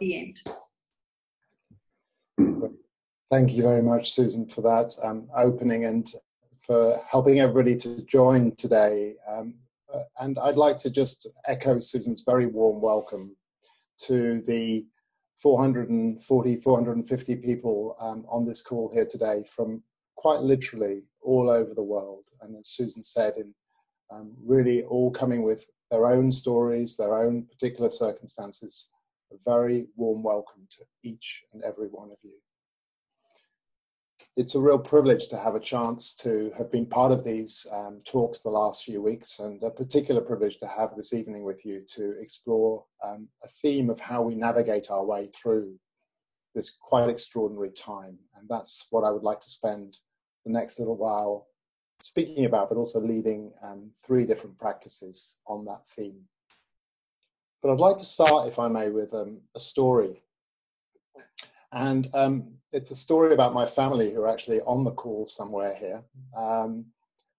the end. Thank you very much, Susan, for that um, opening and for helping everybody to join today. Um, uh, and I'd like to just echo Susan's very warm welcome to the 440, 450 people um, on this call here today from quite literally all over the world. And as Susan said, in um, really all coming with their own stories, their own particular circumstances. A very warm welcome to each and every one of you it's a real privilege to have a chance to have been part of these um, talks the last few weeks, and a particular privilege to have this evening with you to explore um, a theme of how we navigate our way through this quite extraordinary time. And that's what I would like to spend the next little while speaking about, but also leading um, three different practices on that theme. But I'd like to start, if I may, with um, a story. And um, it's a story about my family who are actually on the call somewhere here. Um,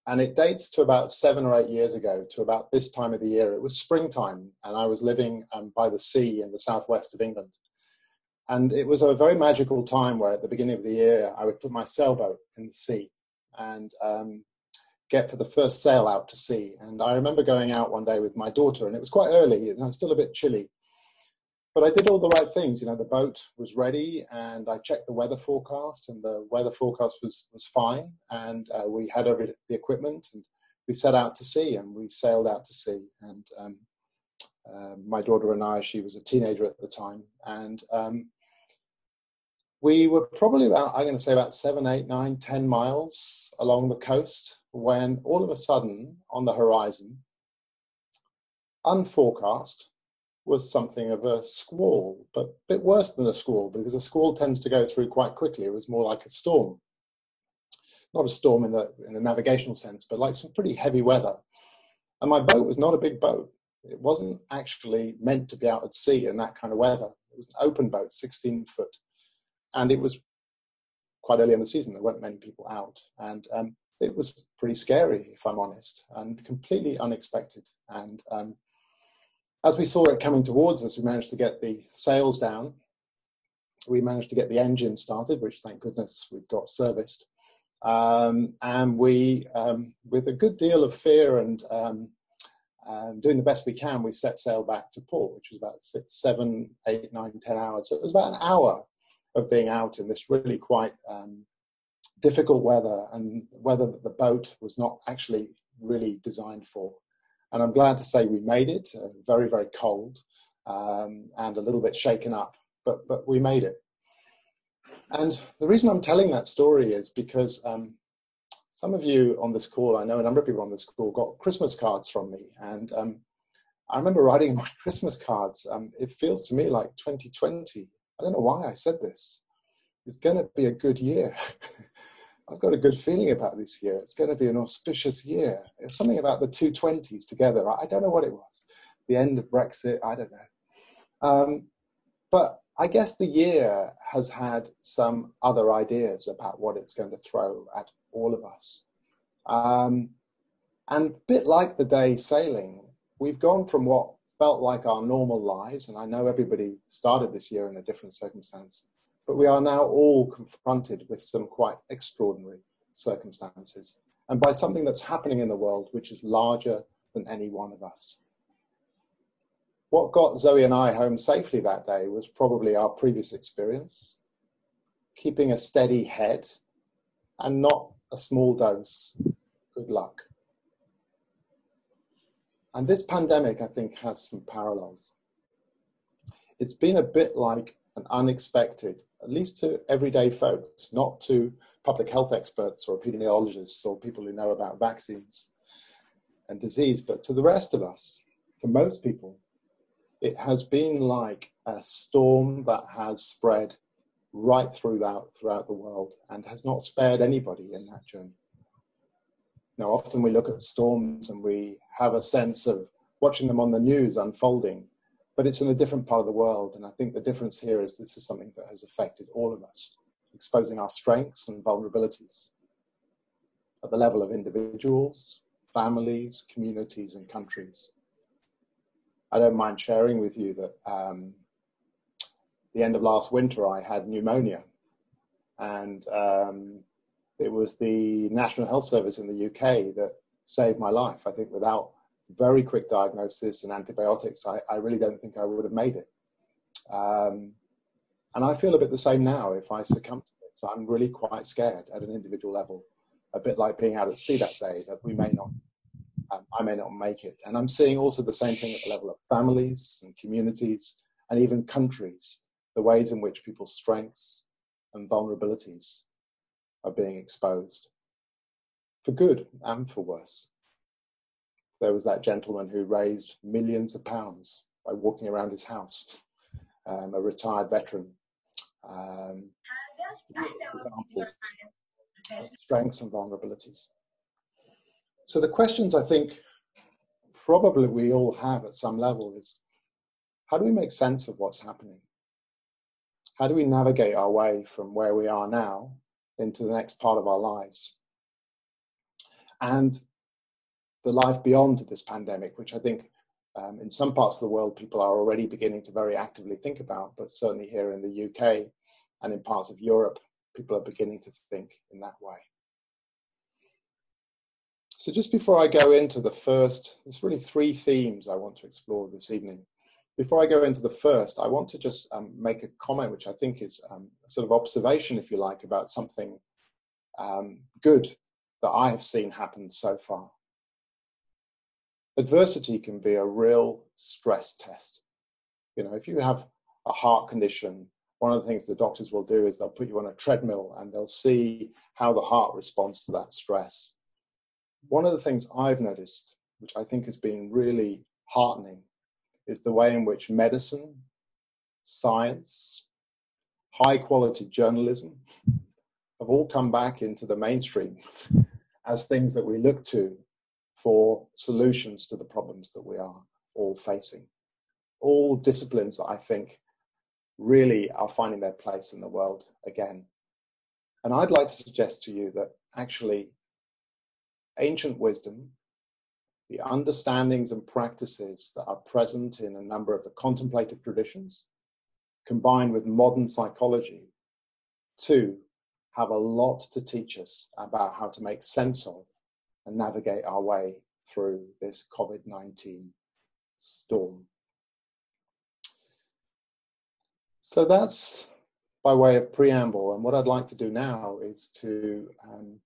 and it dates to about seven or eight years ago, to about this time of the year. It was springtime, and I was living um, by the sea in the southwest of England. And it was a very magical time where, at the beginning of the year, I would put my sailboat in the sea and um, get for the first sail out to sea. And I remember going out one day with my daughter, and it was quite early, and it was still a bit chilly but I did all the right things. You know, the boat was ready, and I checked the weather forecast, and the weather forecast was was fine, and uh, we had every the equipment, and we set out to sea, and we sailed out to sea, and um, uh, my daughter and I, she was a teenager at the time, and um, we were probably about, I'm going to say about seven, eight, nine, ten miles along the coast when all of a sudden on the horizon, unforecast, was something of a squall, but a bit worse than a squall because a squall tends to go through quite quickly. It was more like a storm. Not a storm in the, in the navigational sense, but like some pretty heavy weather. And my boat was not a big boat. It wasn't actually meant to be out at sea in that kind of weather. It was an open boat, 16 foot. And it was quite early in the season. There weren't many people out. And um, it was pretty scary, if I'm honest, and completely unexpected. And um, as we saw it coming towards us, we managed to get the sails down. We managed to get the engine started, which thank goodness we've got serviced. Um, and we, um, with a good deal of fear and um, um doing the best we can, we set sail back to port, which was about six, seven, eight, nine, ten hours. So it was about an hour of being out in this really quite um, difficult weather and weather that the boat was not actually really designed for. And I'm glad to say we made it, uh, very, very cold um, and a little bit shaken up, but, but we made it. And the reason I'm telling that story is because um, some of you on this call, I know a number of people on this call, got Christmas cards from me. And um, I remember writing my Christmas cards. Um, it feels to me like 2020. I don't know why I said this. It's going to be a good year. I've got a good feeling about this year. It's going to be an auspicious year. It's something about the two twenties together. I don't know what it was. The end of Brexit. I don't know. Um, but I guess the year has had some other ideas about what it's going to throw at all of us. Um, and a bit like the day sailing, we've gone from what felt like our normal lives, and I know everybody started this year in a different circumstance, but we are now all confronted with some quite extraordinary circumstances and by something that's happening in the world which is larger than any one of us. What got Zoe and I home safely that day was probably our previous experience, keeping a steady head and not a small dose. Good luck. And this pandemic, I think, has some parallels. It's been a bit like an unexpected at least to everyday folks, not to public health experts or epidemiologists or people who know about vaccines and disease, but to the rest of us, for most people, it has been like a storm that has spread right throughout, throughout the world and has not spared anybody in that journey. Now, often we look at storms and we have a sense of watching them on the news unfolding but it's in a different part of the world. And I think the difference here is this is something that has affected all of us, exposing our strengths and vulnerabilities at the level of individuals, families, communities, and countries. I don't mind sharing with you that um, the end of last winter, I had pneumonia, and um, it was the National Health Service in the UK that saved my life. I think without very quick diagnosis and antibiotics, I, I really don't think I would have made it. Um, and I feel a bit the same now if I succumb to this. I'm really quite scared at an individual level, a bit like being out at sea that day that we may not, um, I may not make it. And I'm seeing also the same thing at the level of families and communities and even countries, the ways in which people's strengths and vulnerabilities are being exposed for good and for worse. There was that gentleman who raised millions of pounds by walking around his house, um, a retired veteran. Um, examples of strengths and vulnerabilities. So the questions I think probably we all have at some level is how do we make sense of what's happening? How do we navigate our way from where we are now into the next part of our lives? And the life beyond this pandemic, which I think um, in some parts of the world people are already beginning to very actively think about, but certainly here in the UK and in parts of Europe, people are beginning to think in that way. So just before I go into the first, there's really three themes I want to explore this evening. Before I go into the first, I want to just um, make a comment, which I think is um, a sort of observation, if you like, about something um, good that I have seen happen so far. Adversity can be a real stress test. You know, if you have a heart condition, one of the things the doctors will do is they'll put you on a treadmill and they'll see how the heart responds to that stress. One of the things I've noticed, which I think has been really heartening, is the way in which medicine, science, high quality journalism have all come back into the mainstream as things that we look to for solutions to the problems that we are all facing. All disciplines that I think really are finding their place in the world again. And I'd like to suggest to you that actually ancient wisdom the understandings and practices that are present in a number of the contemplative traditions, combined with modern psychology, too, have a lot to teach us about how to make sense of and navigate our way through this COVID 19 storm. So that's by way of preamble. And what I'd like to do now is to um,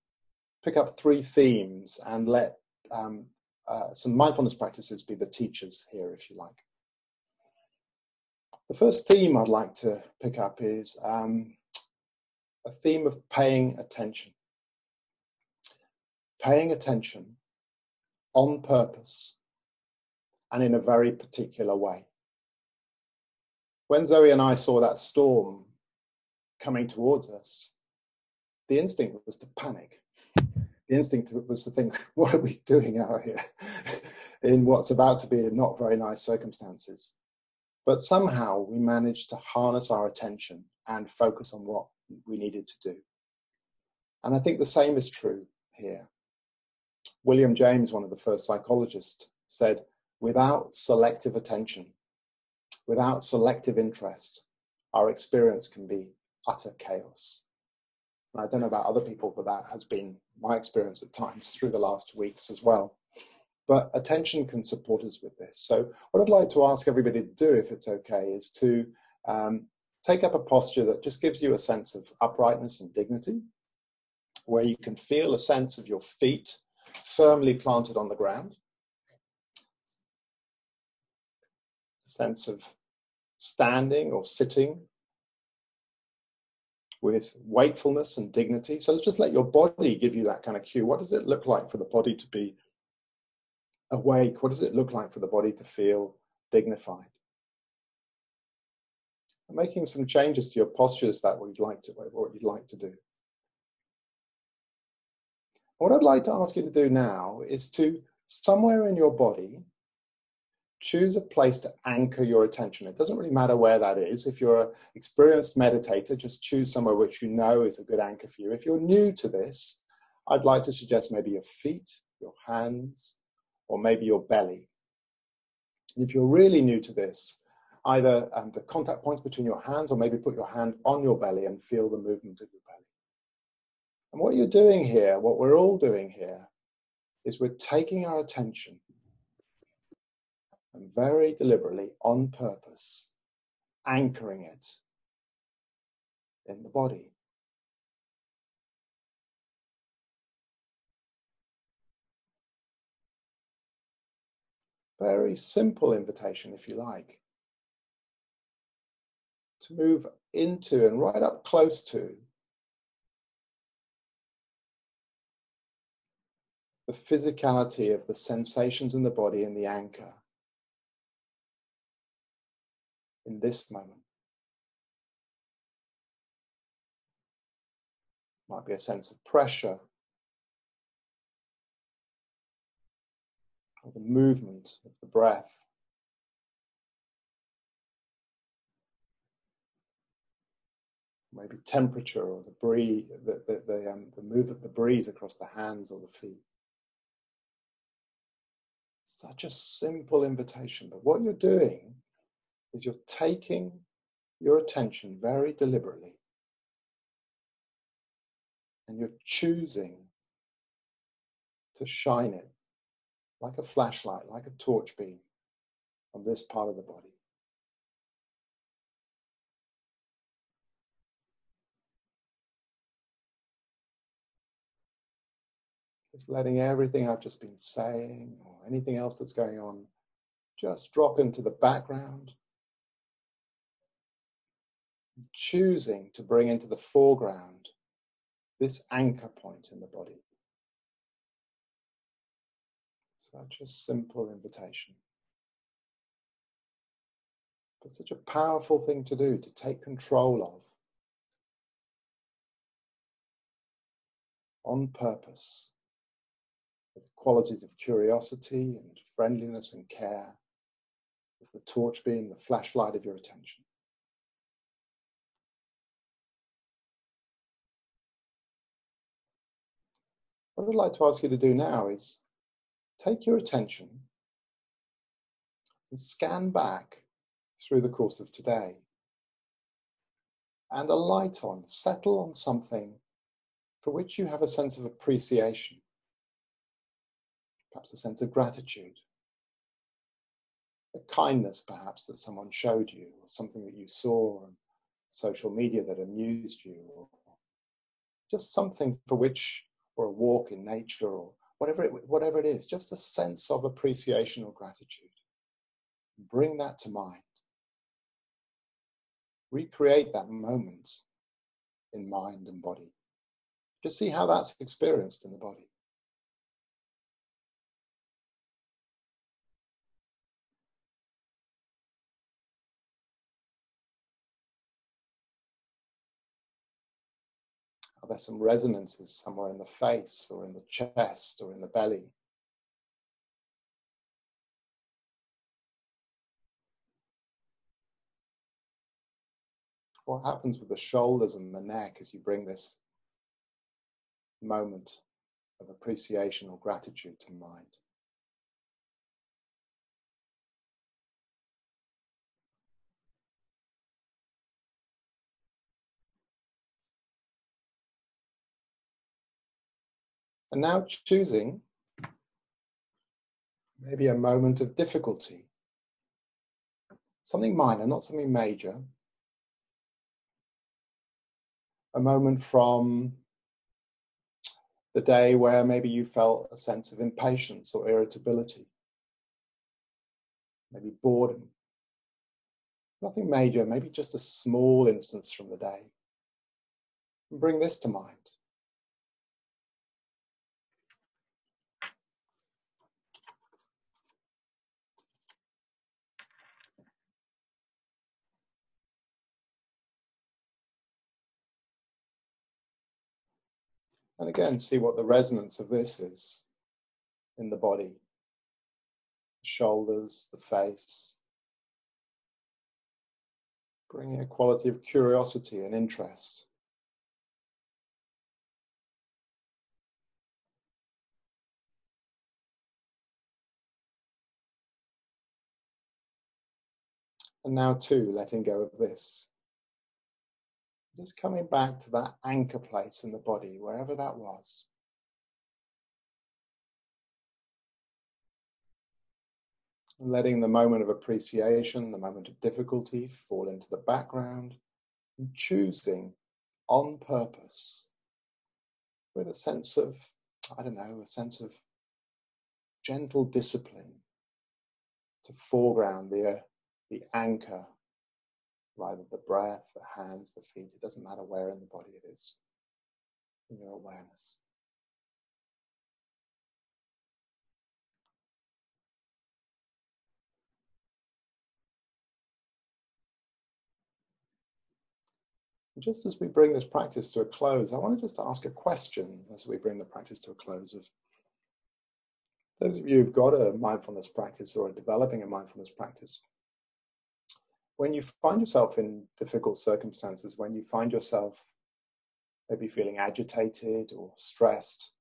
pick up three themes and let um, uh, some mindfulness practices be the teachers here, if you like. The first theme I'd like to pick up is um, a theme of paying attention. Paying attention on purpose and in a very particular way. When Zoe and I saw that storm coming towards us, the instinct was to panic the instinct was to think, what are we doing out here in what's about to be not very nice circumstances? But somehow we managed to harness our attention and focus on what we needed to do. And I think the same is true here. William James, one of the first psychologists, said, without selective attention, without selective interest, our experience can be utter chaos. And I don't know about other people, but that has been my experience at times through the last weeks as well. But attention can support us with this. So, what I'd like to ask everybody to do, if it's okay, is to um, take up a posture that just gives you a sense of uprightness and dignity, where you can feel a sense of your feet firmly planted on the ground, a sense of standing or sitting with wakefulness and dignity. So just let your body give you that kind of cue. What does it look like for the body to be awake? What does it look like for the body to feel dignified? And making some changes to your posture that what you'd like to what you'd like to do. What I'd like to ask you to do now is to somewhere in your body choose a place to anchor your attention. It doesn't really matter where that is. If you're an experienced meditator, just choose somewhere which you know is a good anchor for you. If you're new to this, I'd like to suggest maybe your feet, your hands, or maybe your belly. if you're really new to this, either um, the contact points between your hands or maybe put your hand on your belly and feel the movement of your belly. And what you're doing here, what we're all doing here, is we're taking our attention and very deliberately, on purpose, anchoring it in the body. Very simple invitation, if you like, to move into and right up close to the physicality of the sensations in the body and the anchor in this moment. Might be a sense of pressure or the movement of the breath. Maybe temperature or the breeze, the, the, the, um, the move of the breeze across the hands or the feet. Such a simple invitation, but what you're doing is you're taking your attention very deliberately and you're choosing to shine it like a flashlight, like a torch beam on this part of the body. Letting everything I've just been saying or anything else that's going on just drop into the background. Choosing to bring into the foreground this anchor point in the body. Such a simple invitation. But such a powerful thing to do, to take control of on purpose qualities of curiosity and friendliness and care, with the torch being the flashlight of your attention. What I'd like to ask you to do now is take your attention and scan back through the course of today and alight on, settle on something for which you have a sense of appreciation, perhaps a sense of gratitude, a kindness perhaps that someone showed you, or something that you saw on social media that amused you, or just something for which, or a walk in nature, or whatever it, whatever it is, just a sense of appreciation or gratitude. Bring that to mind. Recreate that moment in mind and body. Just see how that's experienced in the body. Are there some resonances somewhere in the face or in the chest or in the belly? What happens with the shoulders and the neck as you bring this moment of appreciation or gratitude to mind? And now choosing maybe a moment of difficulty, something minor, not something major, a moment from the day where maybe you felt a sense of impatience or irritability, maybe boredom. Nothing major, maybe just a small instance from the day. And bring this to mind. And again, see what the resonance of this is in the body, the shoulders, the face. Bringing a quality of curiosity and interest. And now, too, letting go of this. Just coming back to that anchor place in the body, wherever that was. Letting the moment of appreciation, the moment of difficulty fall into the background and choosing on purpose with a sense of, I don't know, a sense of gentle discipline to foreground the, uh, the anchor, either the breath, the hands, the feet, it doesn't matter where in the body it is, in your awareness. Just as we bring this practice to a close, I want to just ask a question as we bring the practice to a close of those of you who've got a mindfulness practice or are developing a mindfulness practice. When you find yourself in difficult circumstances, when you find yourself maybe feeling agitated or stressed,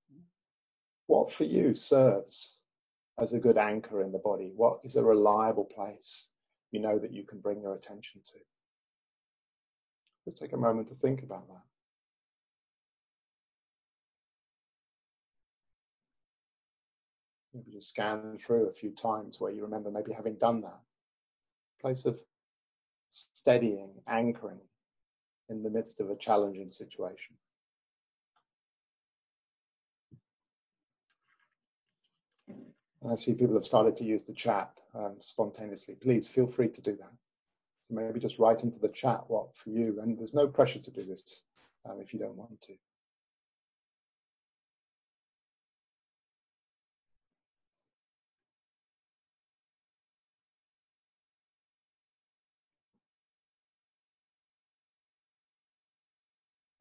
what for you serves as a good anchor in the body? What is a reliable place you know that you can bring your attention to? Just take a moment to think about that. Maybe just scan through a few times where you remember maybe having done that. Place of steadying, anchoring in the midst of a challenging situation. And I see people have started to use the chat um, spontaneously. Please feel free to do that. So maybe just write into the chat what for you, and there's no pressure to do this um, if you don't want to.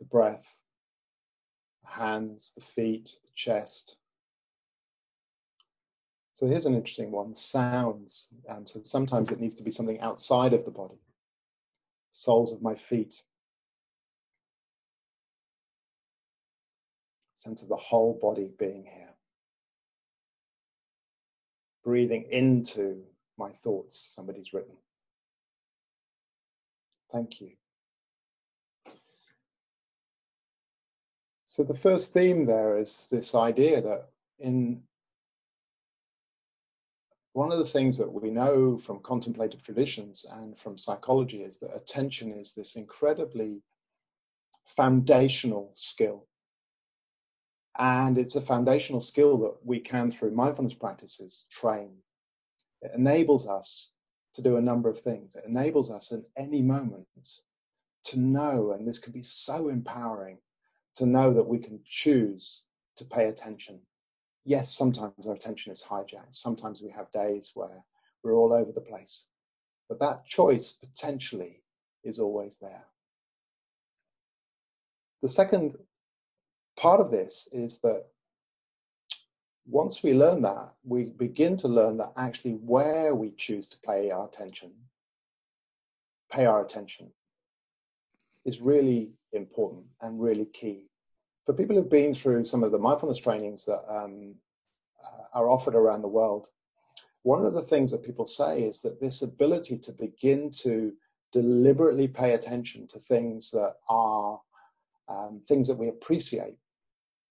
The breath, the hands, the feet, the chest. So here's an interesting one, sounds. Um, so sometimes it needs to be something outside of the body. Soles of my feet. Sense of the whole body being here. Breathing into my thoughts, somebody's written. Thank you. So the first theme there is this idea that in one of the things that we know from contemplative traditions and from psychology is that attention is this incredibly foundational skill. And it's a foundational skill that we can, through mindfulness practices, train. It enables us to do a number of things. It enables us in any moment to know, and this can be so empowering, to know that we can choose to pay attention yes, sometimes our attention is hijacked. Sometimes we have days where we're all over the place. But that choice potentially is always there. The second part of this is that once we learn that, we begin to learn that actually where we choose to pay our attention, pay our attention, is really important and really key for people who've been through some of the mindfulness trainings that um, uh, are offered around the world, one of the things that people say is that this ability to begin to deliberately pay attention to things that are um, things that we appreciate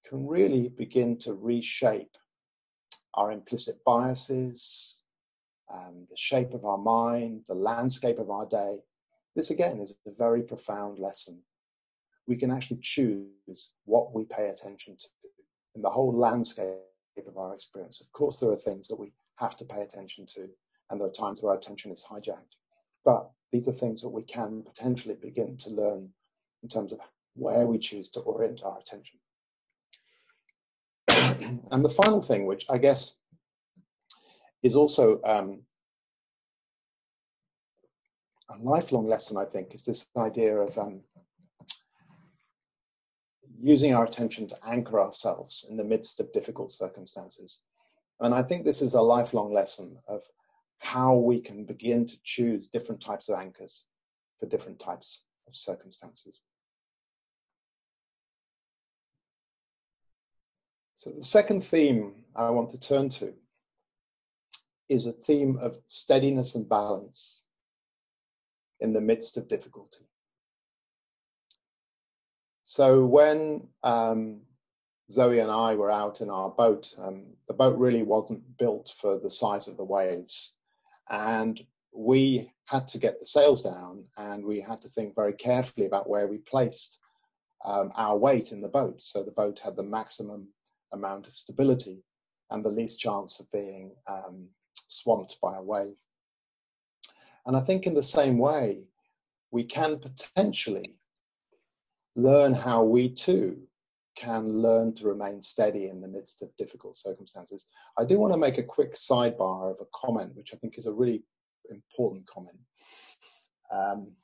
can really begin to reshape our implicit biases, um, the shape of our mind, the landscape of our day. This again is a very profound lesson we can actually choose what we pay attention to in the whole landscape of our experience. Of course, there are things that we have to pay attention to, and there are times where our attention is hijacked. But these are things that we can potentially begin to learn in terms of where we choose to orient our attention. and the final thing, which I guess is also um, a lifelong lesson, I think, is this idea of um, using our attention to anchor ourselves in the midst of difficult circumstances. And I think this is a lifelong lesson of how we can begin to choose different types of anchors for different types of circumstances. So the second theme I want to turn to is a theme of steadiness and balance. In the midst of difficulty. So when um, Zoe and I were out in our boat, um, the boat really wasn't built for the size of the waves. And we had to get the sails down and we had to think very carefully about where we placed um, our weight in the boat. So the boat had the maximum amount of stability and the least chance of being um, swamped by a wave. And I think in the same way, we can potentially learn how we too can learn to remain steady in the midst of difficult circumstances. I do want to make a quick sidebar of a comment, which I think is a really important comment, um,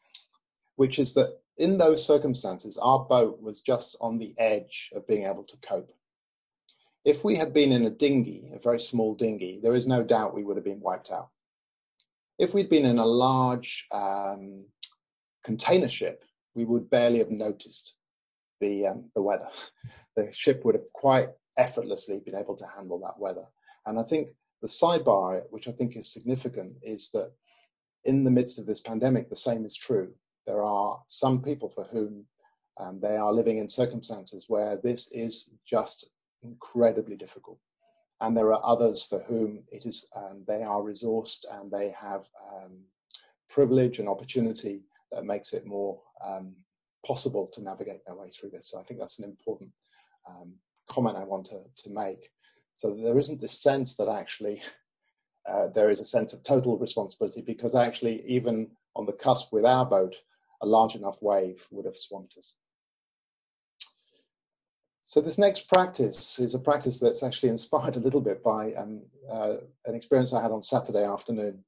which is that in those circumstances, our boat was just on the edge of being able to cope. If we had been in a dinghy, a very small dinghy, there is no doubt we would have been wiped out. If we'd been in a large um, container ship, we would barely have noticed the um, the weather. The ship would have quite effortlessly been able to handle that weather. And I think the sidebar, which I think is significant, is that in the midst of this pandemic, the same is true. There are some people for whom um, they are living in circumstances where this is just incredibly difficult. And there are others for whom it is um, they are resourced and they have um, privilege and opportunity that makes it more um, possible to navigate their way through this. So I think that's an important um, comment I want to, to make. So there isn't this sense that actually uh, there is a sense of total responsibility because actually even on the cusp with our boat, a large enough wave would have swamped us. So this next practice is a practice that's actually inspired a little bit by um, uh, an experience I had on Saturday afternoon.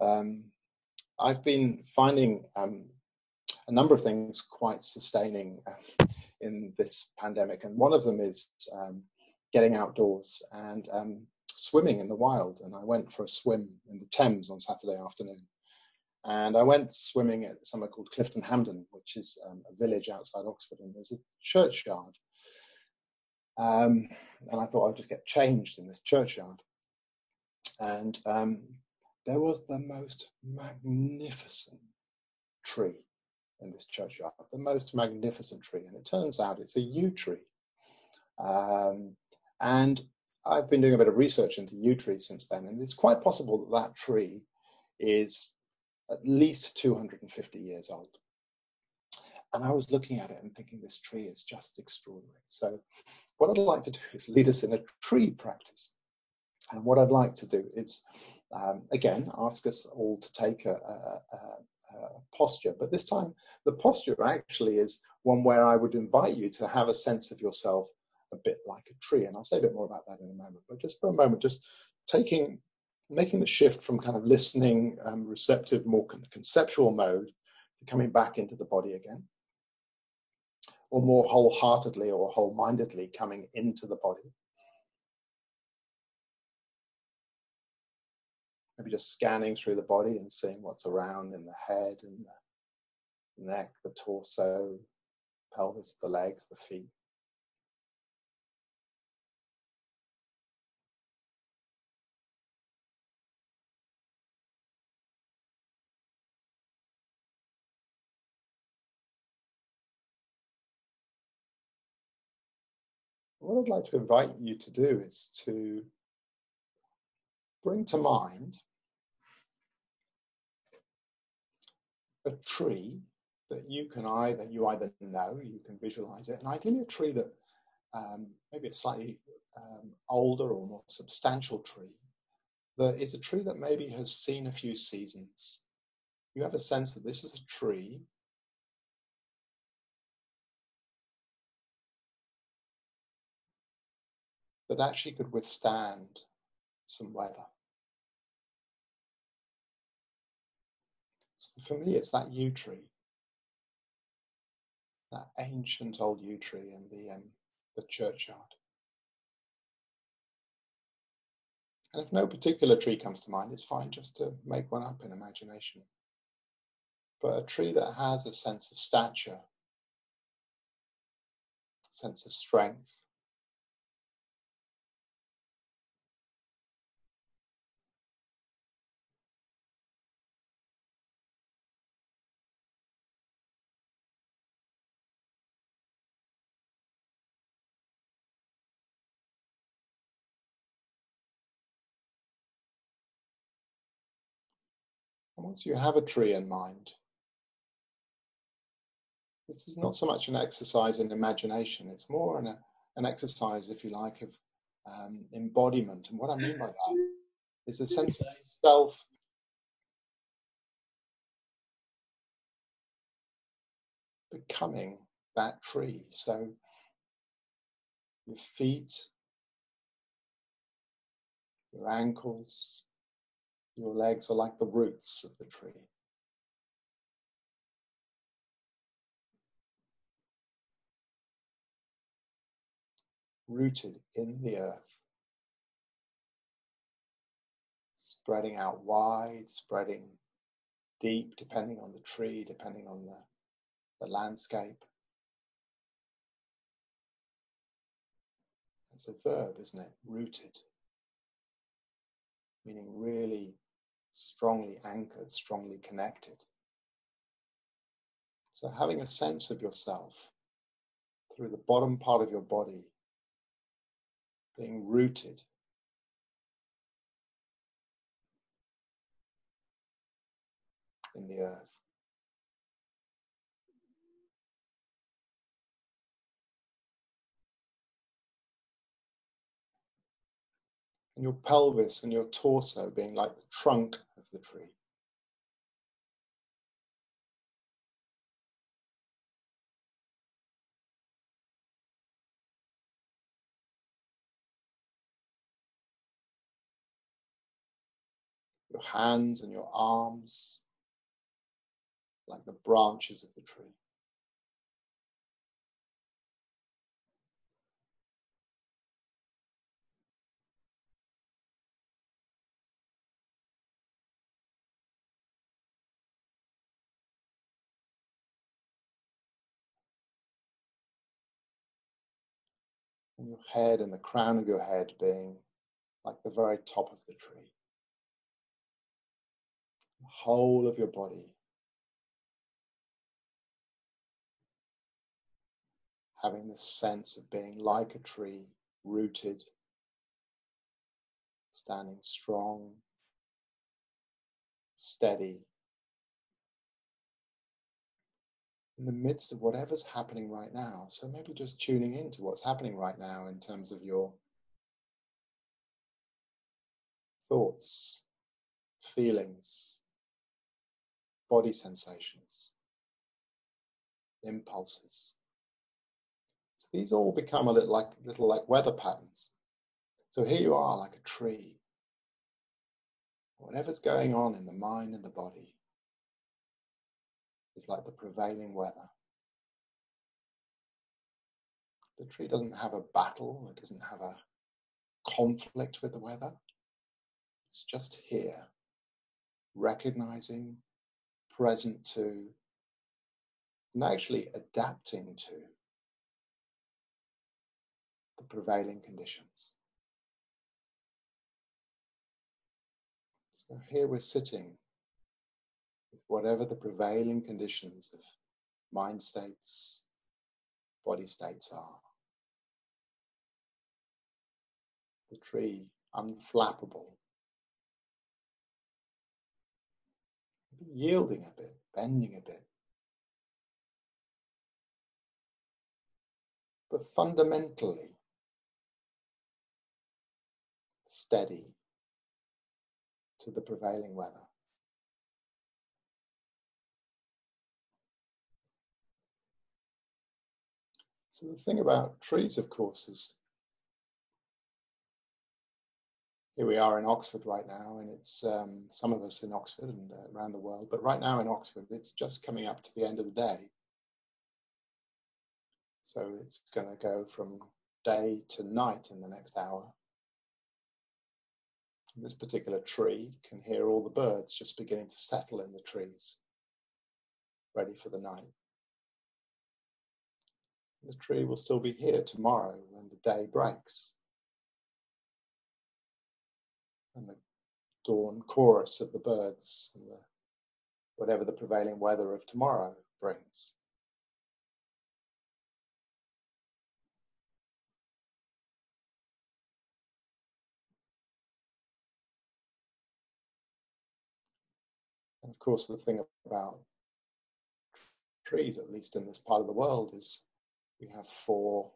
Um, I've been finding um, a number of things quite sustaining uh, in this pandemic, and one of them is um, getting outdoors and um, swimming in the wild. And I went for a swim in the Thames on Saturday afternoon. And I went swimming at somewhere called Clifton Hampden, which is um, a village outside Oxford, and there's a churchyard. Um, and I thought I'd just get changed in this churchyard. And um, there was the most magnificent tree in this churchyard, the most magnificent tree. And it turns out it's a yew tree. Um, and I've been doing a bit of research into yew trees since then, and it's quite possible that that tree is at least 250 years old. And I was looking at it and thinking this tree is just extraordinary. So what I'd like to do is lead us in a tree practice. And what I'd like to do is, um, again, ask us all to take a, a, a, posture. But this time, the posture actually is one where I would invite you to have a sense of yourself a bit like a tree. And I'll say a bit more about that in a moment. But just for a moment, just taking, making the shift from kind of listening, um, receptive, more conceptual mode to coming back into the body again or more wholeheartedly or whole-mindedly coming into the body. Maybe just scanning through the body and seeing what's around in the head and the neck, the torso, pelvis, the legs, the feet. What I'd like to invite you to do is to bring to mind a tree that you can either you either know, you can visualize it, and ideally a tree that um, maybe a slightly um, older or more substantial tree that is a tree that maybe has seen a few seasons. You have a sense that this is a tree that actually could withstand some weather. So for me, it's that yew tree, that ancient old yew tree in the um, the churchyard. And if no particular tree comes to mind, it's fine just to make one up in imagination. But a tree that has a sense of stature, a sense of strength, Once you have a tree in mind, this is not so much an exercise in imagination, it's more an, an exercise, if you like, of um, embodiment. And what I mean by that is a sense of self becoming that tree. So your feet, your ankles, your legs are like the roots of the tree. Rooted in the earth, spreading out wide, spreading deep, depending on the tree, depending on the, the landscape. It's a verb, isn't it? Rooted. Meaning really strongly anchored, strongly connected. So having a sense of yourself through the bottom part of your body being rooted in the earth. And your pelvis and your torso being like the trunk of the tree. Your hands and your arms like the branches of the tree. And your head and the crown of your head being like the very top of the tree. The whole of your body. Having this sense of being like a tree, rooted, standing strong, steady, in the midst of whatever's happening right now. So maybe just tuning into what's happening right now in terms of your thoughts, feelings, body sensations, impulses. So these all become a little like little like weather patterns. So here you are like a tree. Whatever's going on in the mind and the body, is like the prevailing weather. The tree doesn't have a battle, it doesn't have a conflict with the weather. It's just here, recognizing, present to, and actually adapting to the prevailing conditions. So here we're sitting whatever the prevailing conditions of mind states, body states are. The tree, unflappable, yielding a bit, bending a bit. But fundamentally, steady to the prevailing weather. So the thing about trees, of course, is here we are in Oxford right now, and it's um, some of us in Oxford and uh, around the world, but right now in Oxford, it's just coming up to the end of the day. So it's going to go from day to night in the next hour. This particular tree can hear all the birds just beginning to settle in the trees, ready for the night. The tree will still be here tomorrow when the day breaks. And the dawn chorus of the birds and the, whatever the prevailing weather of tomorrow brings. And of course, the thing about trees, at least in this part of the world, is we have four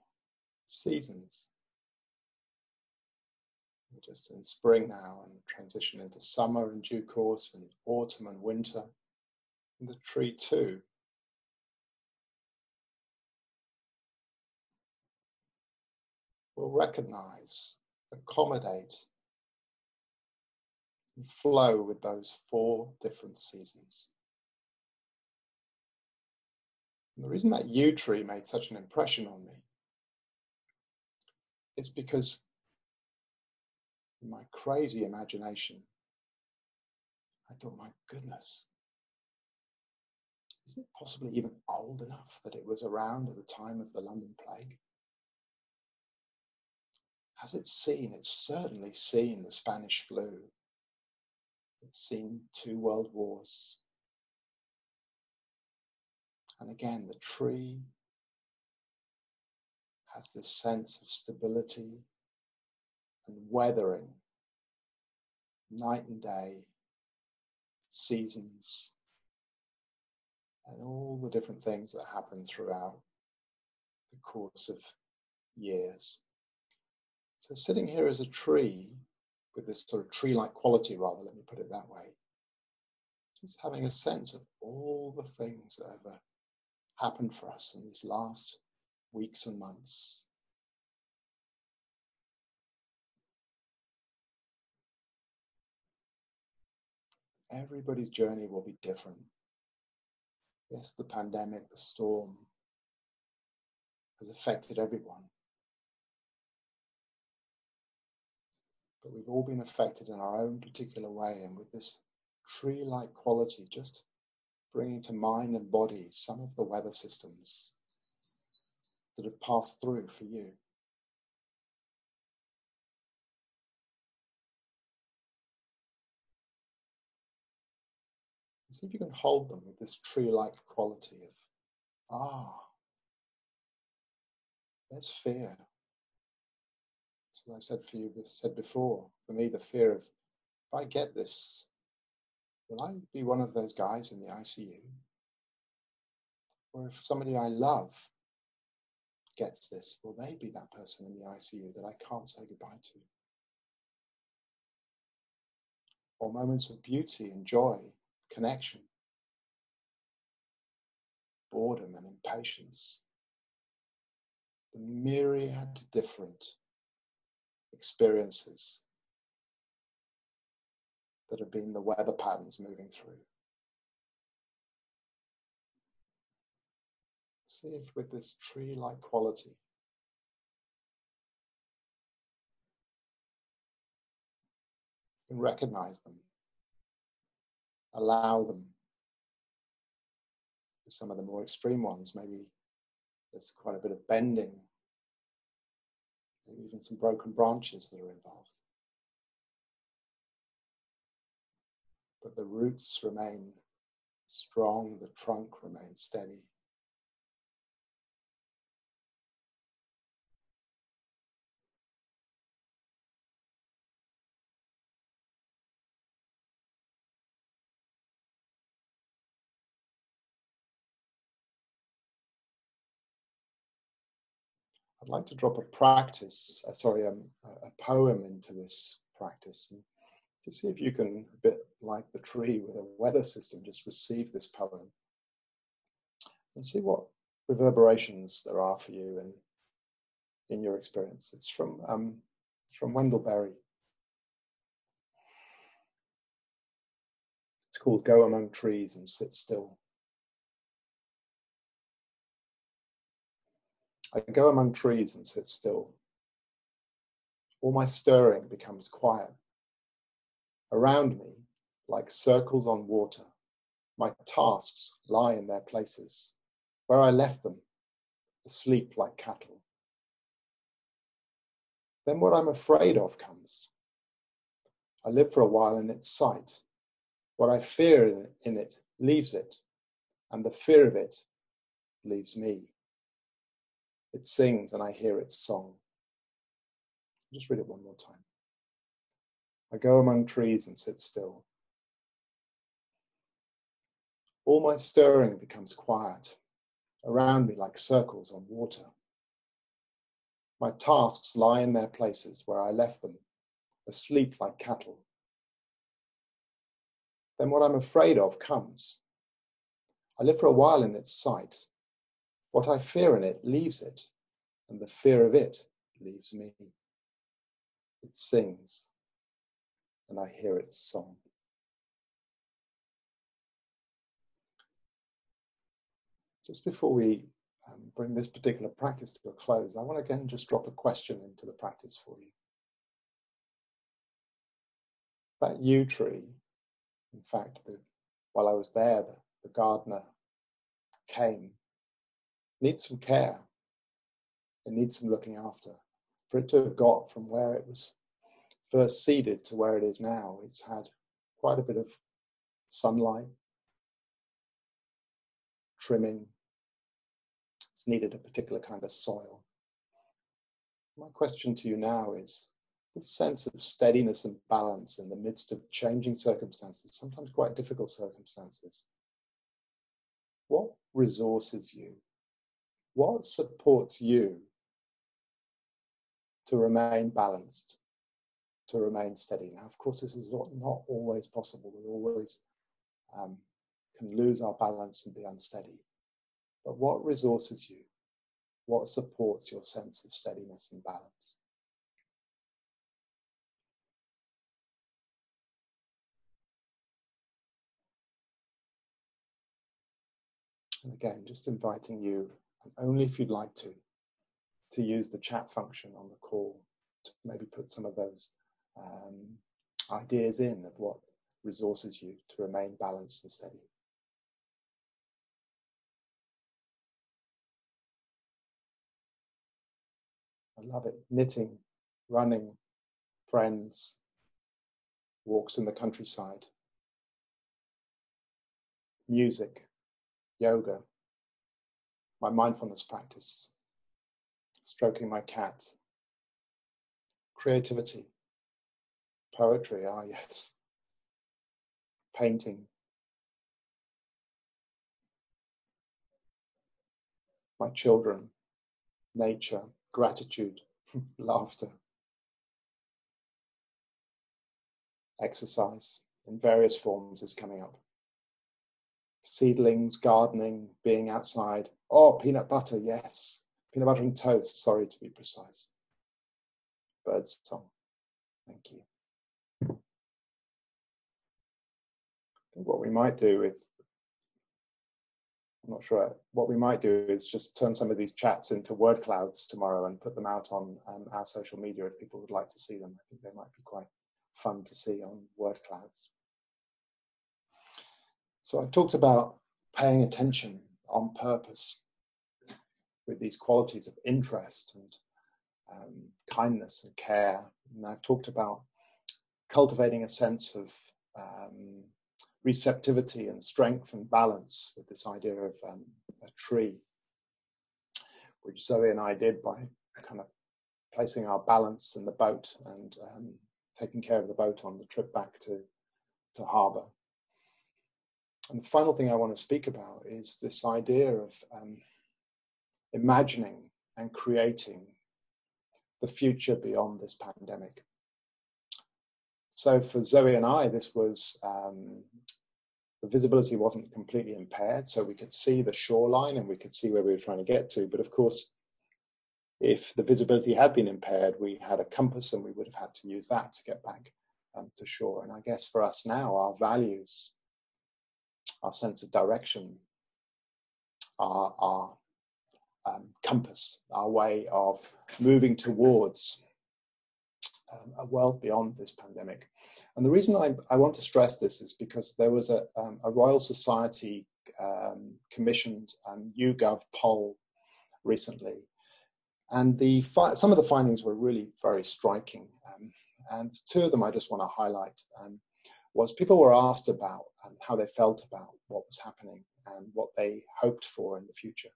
seasons. We're just in spring now and transition into summer in due course, and autumn and winter. And the tree too will recognize, accommodate, and flow with those four different seasons. And the reason that yew tree made such an impression on me is because in my crazy imagination, I thought, my goodness, is it possibly even old enough that it was around at the time of the London Plague? Has it seen? It's certainly seen the Spanish flu. It's seen two world wars. And again, the tree has this sense of stability and weathering night and day, seasons, and all the different things that happen throughout the course of years. So sitting here as a tree with this sort of tree-like quality rather, let me put it that way, just having a sense of all the things that uh, happened for us in these last weeks and months. Everybody's journey will be different. Yes, the pandemic, the storm has affected everyone. but we've all been affected in our own particular way. And with this tree like quality, just bringing to mind and body some of the weather systems that have passed through for you. See if you can hold them with this tree like quality of, ah, there's fear, So, I said for you said before, for me the fear of if I get this, will I be one of those guys in the ICU? Or if somebody I love gets this, will they be that person in the ICU that I can't say goodbye to? Or moments of beauty and joy, connection, boredom and impatience. The myriad different experiences that have been the weather patterns moving through. See if with this tree-like quality, you can recognize them, allow them. Some of the more extreme ones, maybe there's quite a bit of bending even some broken branches that are involved. But the roots remain strong, the trunk remains steady. I'd like to drop a practice, uh, sorry, um, a poem into this practice and to see if you can, a bit like the tree with a weather system, just receive this poem and see what reverberations there are for you in, in your experience. It's from, um, it's from Wendell Berry. It's called Go Among Trees and Sit Still. I go among trees and sit still. All my stirring becomes quiet. Around me, like circles on water, my tasks lie in their places, where I left them, asleep like cattle. Then what I'm afraid of comes. I live for a while in its sight. What I fear in it leaves it, and the fear of it leaves me. It sings and I hear its song. I'll just read it one more time. I go among trees and sit still. All my stirring becomes quiet, around me like circles on water. My tasks lie in their places where I left them, asleep like cattle. Then what I'm afraid of comes. I live for a while in its sight. What I fear in it leaves it, and the fear of it leaves me. It sings, and I hear its song. Just before we um, bring this particular practice to a close, I want to again just drop a question into the practice for you. That yew tree, in fact, the, while I was there, the, the gardener came, needs some care. It needs some looking after. For it to have got from where it was first seeded to where it is now, it's had quite a bit of sunlight, trimming, it's needed a particular kind of soil. My question to you now is this sense of steadiness and balance in the midst of changing circumstances, sometimes quite difficult circumstances. What resources you? What supports you to remain balanced, to remain steady? Now, of course, this is not, not always possible. We always um, can lose our balance and be unsteady. But what resources you? What supports your sense of steadiness and balance? And again, just inviting you, and only if you'd like to, to use the chat function on the call to maybe put some of those um, ideas in of what resources you to remain balanced and steady. I love it. Knitting, running, friends, walks in the countryside, music, yoga, my mindfulness practice, stroking my cat, creativity, poetry, ah, yes, painting, my children, nature, gratitude, laughter, exercise in various forms is coming up. Seedlings, gardening, being outside. Oh, peanut butter, yes. Peanut butter and toast, sorry to be precise. Birds song. Thank you. I think what we might do with I'm not sure. What we might do is just turn some of these chats into word clouds tomorrow and put them out on um, our social media if people would like to see them. I think they might be quite fun to see on word clouds. So I've talked about paying attention on purpose with these qualities of interest and um, kindness and care. And I've talked about cultivating a sense of um, receptivity and strength and balance with this idea of um, a tree, which Zoe and I did by kind of placing our balance in the boat and um, taking care of the boat on the trip back to, to harbour. And the final thing I want to speak about is this idea of um, imagining and creating the future beyond this pandemic. So for Zoe and I, this was um, the visibility wasn't completely impaired, so we could see the shoreline and we could see where we were trying to get to. But of course, if the visibility had been impaired, we had a compass and we would have had to use that to get back um, to shore. And I guess for us now, our values, our sense of direction, our, our um, compass, our way of moving towards world beyond this pandemic and the reason I, I want to stress this is because there was a, um, a Royal Society um, commissioned um, YouGov poll recently, and the some of the findings were really very striking. Um, and two of them I just want to highlight um, was people were asked about um, how they felt about what was happening and what they hoped for in the future.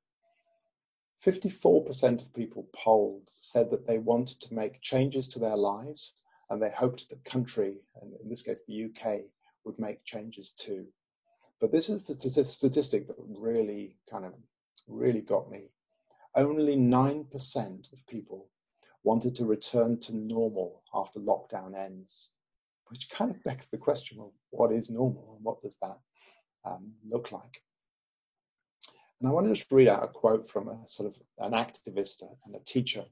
54% of people polled said that they wanted to make changes to their lives and they hoped the country, and in this case the UK, would make changes too. But this is a statistic that really kind of really got me. Only 9% of people wanted to return to normal after lockdown ends, which kind of begs the question of what is normal and what does that um, look like? And I want to just read out a quote from a sort of an activist and a teacher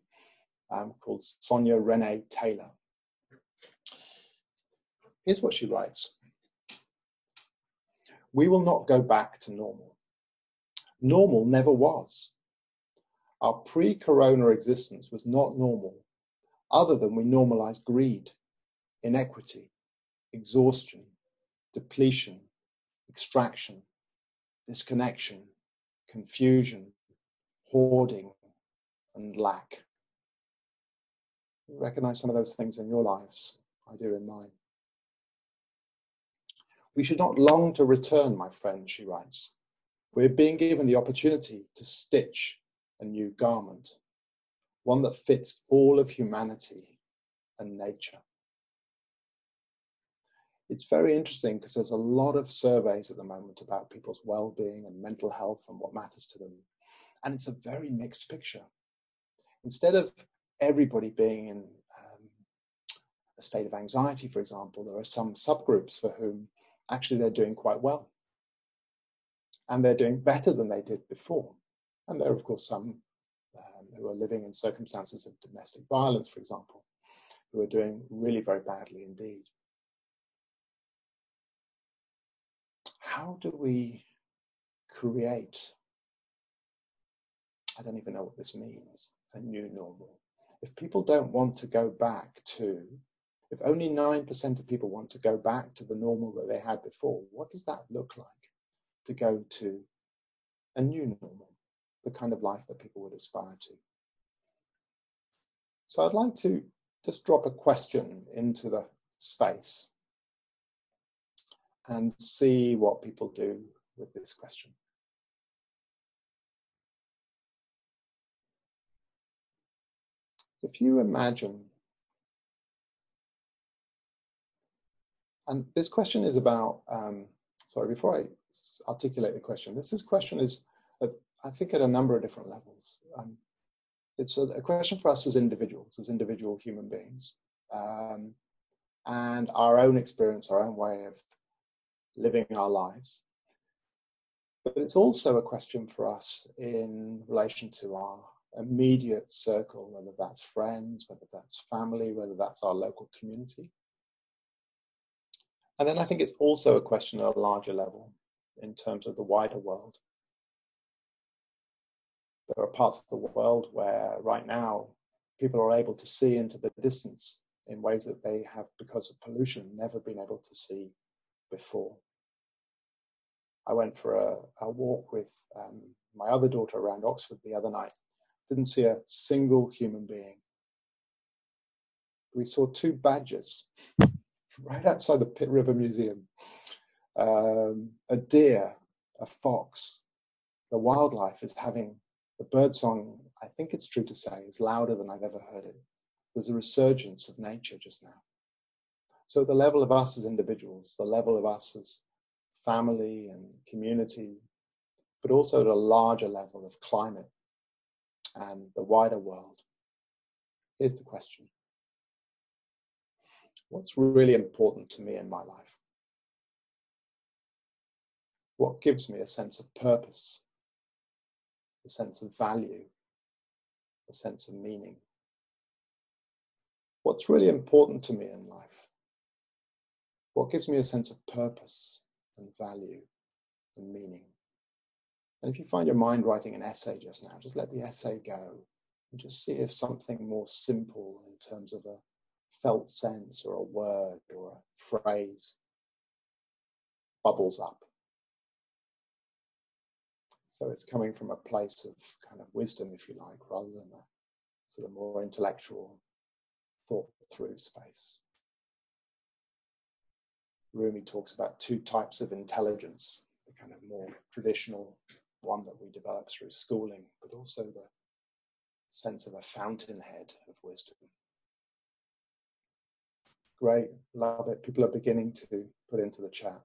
um, called Sonya Renee Taylor. Here's what she writes. We will not go back to normal. Normal never was. Our pre-corona existence was not normal, other than we normalized greed, inequity, exhaustion, depletion, extraction, disconnection, confusion, hoarding, and lack. You recognize some of those things in your lives. I do in mine. We should not long to return, my friend, she writes. We're being given the opportunity to stitch a new garment, one that fits all of humanity and nature. It's very interesting because there's a lot of surveys at the moment about people's well-being and mental health and what matters to them. And it's a very mixed picture. Instead of everybody being in um, a state of anxiety, for example, there are some subgroups for whom actually they're doing quite well. And they're doing better than they did before. And there are, of course, some um, who are living in circumstances of domestic violence, for example, who are doing really very badly indeed. How do we create, I don't even know what this means, a new normal? If people don't want to go back to, if only 9% of people want to go back to the normal that they had before, what does that look like to go to a new normal? the kind of life that people would aspire to. So I'd like to just drop a question into the space and see what people do with this question. If you imagine, and this question is about, um, sorry, before I articulate the question, this is question is I think at a number of different levels. Um, it's a, a, question for us as individuals, as individual human beings, um, and our own experience, our own way of living our lives. But it's also a question for us in relation to our immediate circle, whether that's friends, whether that's family, whether that's our local community. And then I think it's also a question at a larger level in terms of the wider world there are parts of the world where right now people are able to see into the distance in ways that they have, because of pollution, never been able to see before. I went for a, a walk with um, my other daughter around Oxford the other night. Didn't see a single human being. We saw two badgers right outside the Pitt River Museum. Um, a deer, a fox. The wildlife is having the bird song, I think it's true to say, is louder than I've ever heard it. There's a resurgence of nature just now. So the level of us as individuals, the level of us as family and community, but also at a larger level of climate and the wider world. Here's the question. What's really important to me in my life? What gives me a sense of purpose a sense of value, a sense of meaning. What's really important to me in life? What gives me a sense of purpose and value and meaning? And if you find your mind writing an essay just now, just let the essay go and just see if something more simple in terms of a felt sense or a word or a phrase bubbles up. So it's coming from a place of kind of wisdom, if you like, rather than a sort of more intellectual thought through space. Rumi talks about two types of intelligence, the kind of more traditional one that we develop through schooling, but also the sense of a fountainhead of wisdom. Great, love it. People are beginning to put into the chat.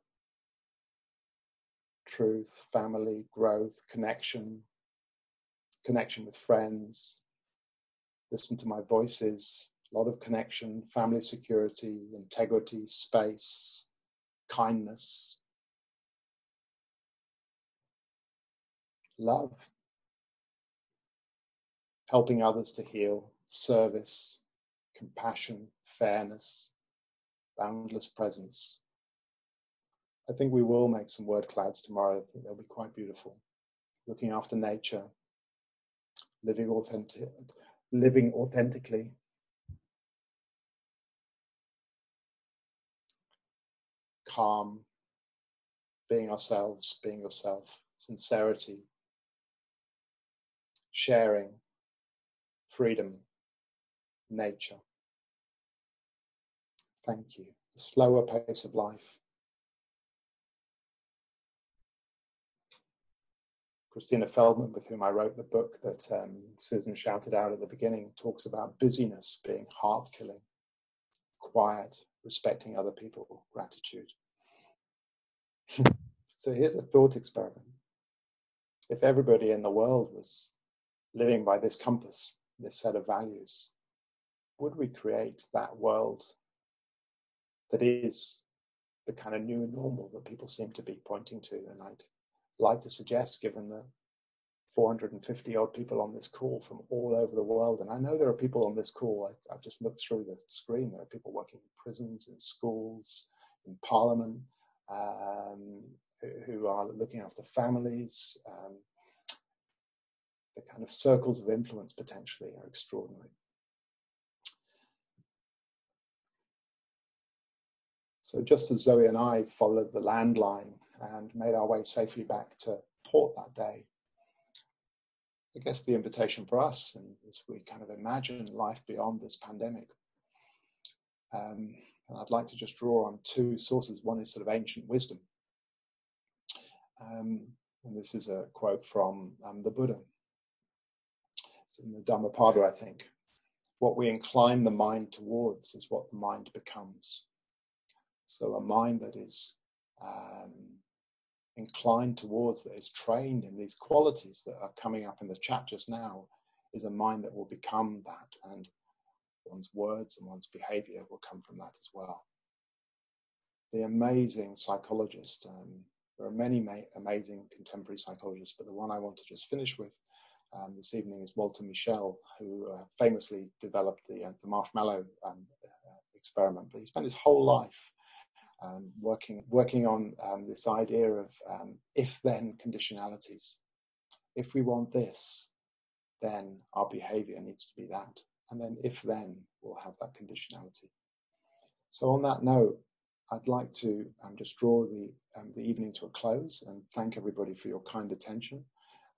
truth, family, growth, connection, connection with friends, listen to my voices, a lot of connection, family security, integrity, space, kindness, love, helping others to heal, service, compassion, fairness, boundless presence. I think we will make some word clouds tomorrow. I think they'll be quite beautiful. Looking after nature, living authentic, living authentically. Calm, being ourselves, being yourself, sincerity, sharing, freedom, nature. Thank you. The slower pace of life. Christina Feldman, with whom I wrote the book that um, Susan shouted out at the beginning, talks about busyness being heart killing, quiet, respecting other people, gratitude. So here's a thought experiment. If everybody in the world was living by this compass, this set of values, would we create that world that is the kind of new normal that people seem to be pointing to? And I'd like to suggest, given the 450 odd people on this call from all over the world, and I know there are people on this call, I, have just looked through the screen, there are people working in prisons, in schools, in parliament, um, who are looking after families. Um, the kind of circles of influence potentially are extraordinary. So just as Zoe and I followed the landline and made our way safely back to port that day. I guess the invitation for us, and as we kind of imagine life beyond this pandemic, um, and I'd like to just draw on two sources. One is sort of ancient wisdom, um, and this is a quote from um, the Buddha. It's in the Dhammapada, I think. What we incline the mind towards is what the mind becomes. So a mind that is um, inclined towards, that is trained in these qualities that are coming up in the chat just now, is a mind that will become that, and one's words and one's behavior will come from that as well. The amazing psychologist, um, there are many amazing contemporary psychologists, but the one I want to just finish with um, this evening is Walter Mischel, who uh, famously developed the, uh, the marshmallow um, uh, experiment, but he spent his whole life um, working working on um, this idea of um, if-then conditionalities. If we want this, then our behavior needs to be that, and then if-then we'll have that conditionality. So on that note, I'd like to um, just draw the um, the evening to a close and thank everybody for your kind attention,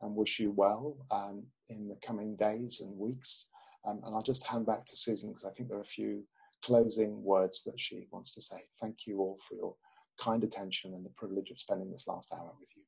and wish you well um, in the coming days and weeks. and I'll just hand back to Susan because I think there are a few closing words that she wants to say. Thank you all for your kind attention and the privilege of spending this last hour with you.